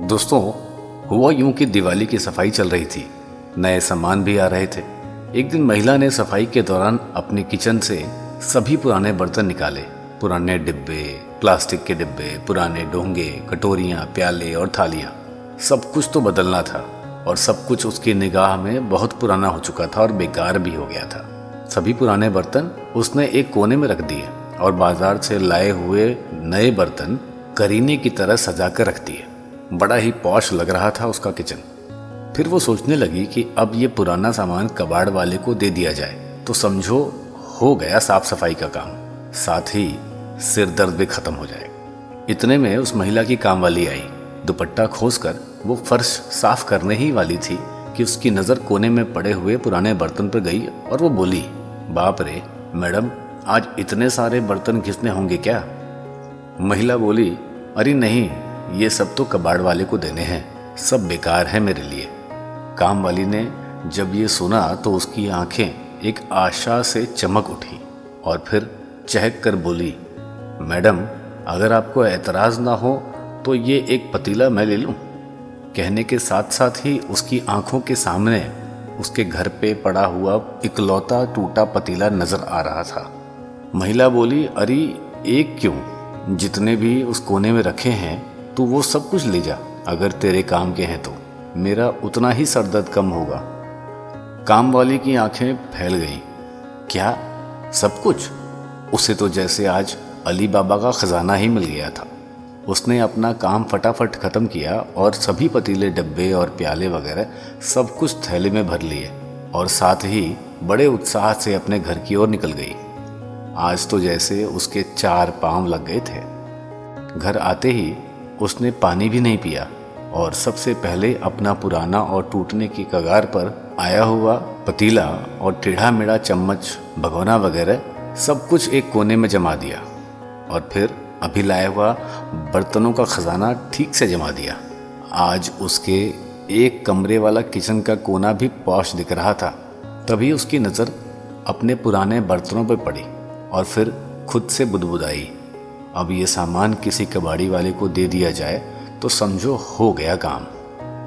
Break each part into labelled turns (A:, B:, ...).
A: दोस्तों, हुआ यूँ कि दिवाली की सफ़ाई चल रही थी। नए सामान भी आ रहे थे। एक दिन महिला ने सफ़ाई के दौरान अपने किचन से सभी पुराने बर्तन निकाले। पुराने डिब्बे, प्लास्टिक के डिब्बे, पुराने डोंगे, कटोरियाँ, प्याले और थालियाँ। सब कुछ तो बदलना था और सब कुछ उसकी निगाह में बहुत पुराना हो चुका था और बेकार भी हो गया था। सभी पुराने बर्तन उसने एक कोने में रख दिए और बाज़ार से लाए हुए नए बर्तन करीने की तरह सजा कर रख दिए। बड़ा ही पौश लग रहा था उसका किचन। फिर वो सोचने लगी कि अब ये पुराना सामान कबाड़ वाले को दे दिया जाए। तो समझो, हो गया साफ़ सफ़ाई का काम। साथ ही सिर दर्द भी खत्म हो जाए। इतने में उस महिला की काम वाली आई। दुपट्टा खोस कर वो फर्श साफ़ करने ही वाली थी कि उसकी नज़र कोने में पड़े हुए पुराने बर्तन पर गई और वो बोली, बाप रे, मैडम, आज इतने सारे बर्तन घिसने होंगे क्या? महिला बोली, अरे नहीं ये सब तो कबाड़ वाले को देने हैं। सब बेकार है मेरे लिए। काम वाली ने जब ये सुना तो उसकी आँखें एक आशा से चमक उठी और फिर चहक कर बोली, मैडम, अगर आपको एतराज़ ना हो तो ये एक पतीला मैं ले लूँ? कहने के साथ साथ ही उसकी आँखों के सामने उसके घर पे पड़ा हुआ इकलौता टूटा पतीला नज़र आ रहा था। महिला बोली, अरे, एक क्यों? जितने भी उस कोने में रखे हैं तू वो सब कुछ ले जा। अगर तेरे काम के हैं तो। मेरा उतना ही सरदर्द कम होगा। काम वाली की आँखें फैल गईं। क्या? सब कुछ? उसे तो जैसे आज अली बाबा का खजाना ही मिल गया था। उसने अपना काम फटाफट ख़त्म किया और सभी पतीले डब्बे और प्याले वगैरह सब कुछ थैले में भर लिए और साथ ही बड़े उत्साह से अपने घर की ओर निकल गई। आज तो जैसे उसके चार पाँव लग गए थे। घर आते ही उसने पानी भी नहीं पिया और सबसे पहले अपना पुराना और टूटने की कगार पर आया हुआ पतीला और टेढ़ा मेढ़ा चम्मच, भगोना वगैरह सब कुछ एक कोने में जमा दिया और फिर अभी लाया हुआ बर्तनों का खजाना ठीक से जमा दिया। आज उसके एक कमरे वाला किचन का कोना भी पौश दिख रहा था। तभी उसकी नज़र अपने पुराने बर्तनों पर पड़ी और फिर खुद से बुदबुदाई। अब ये सामान किसी कबाड़ी वाले को दे दिया जाए तो समझो हो गया काम।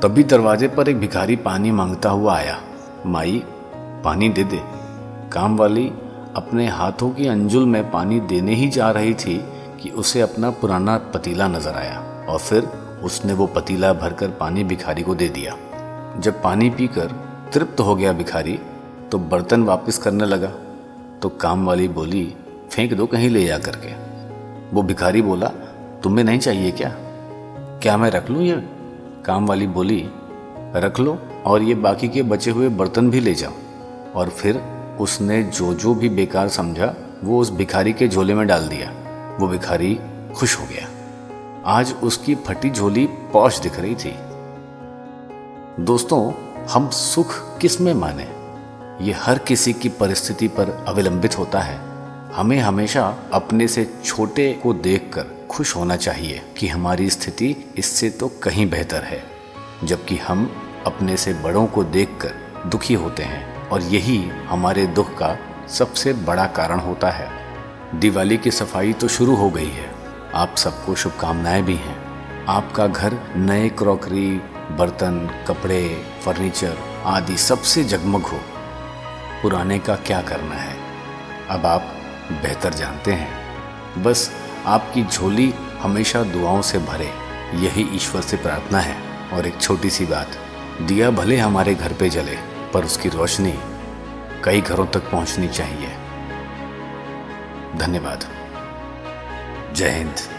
A: तभी दरवाजे पर एक भिखारी पानी माँगता हुआ आया। माई, पानी दे दे। काम वाली अपने हाथों की अंजुल में पानी देने ही जा रही थी कि उसे अपना पुराना पतीला नज़र आया, और फिर उसने वो पतीला भरकर पानी भिखारी को दे दिया। जब पानी पीकर तृप्त हो गया भिखारी तो बर्तन वापस करने लगा। तो काम वाली बोली, फेंक दो कहीं ले जा करके वो भिखारी बोला, तुम्हें नहीं चाहिए क्या? क्या मैं रख लूँ ये काम वाली बोली? रख लो और ये बाकी के बचे हुए बर्तन भी ले जाओ। और फिर उसने जो जो भी बेकार समझा, वो उस भिखारी के झोले में डाल दिया। वो भिखारी खुश हो गया। आज उसकी फटी झोली पौश दिख रही थी। दोस्तों, हम सुख किसमें माने? ये हर किसी की परिस्थिति पर अविलंबित होता है। हमें हमेशा अपने से छोटे को देखकर खुश होना चाहिए कि हमारी स्थिति इससे तो कहीं बेहतर है, जबकि हम अपने से बड़ों को देखकर दुखी होते हैं। और यही हमारे दुख का सबसे बड़ा कारण होता है। दिवाली की सफ़ाई तो शुरू हो गई है। आप सबको शुभकामनाएँ भी हैं। आपका घर, नए क्रॉकरी, बर्तन, कपड़े, फर्नीचर आदि सबसे जगमग हो। पुराने का क्या करना है? अब आप बेहतर जानते हैं। बस आपकी झोली हमेशा दुआओं से भरे, यही ईश्वर से प्रार्थना है। और एक छोटी सी बात, दिया भले हमारे घर पे जले, पर उसकी रोशनी कई घरों तक पहुंचनी चाहिए। धन्यवाद। जय हिंद।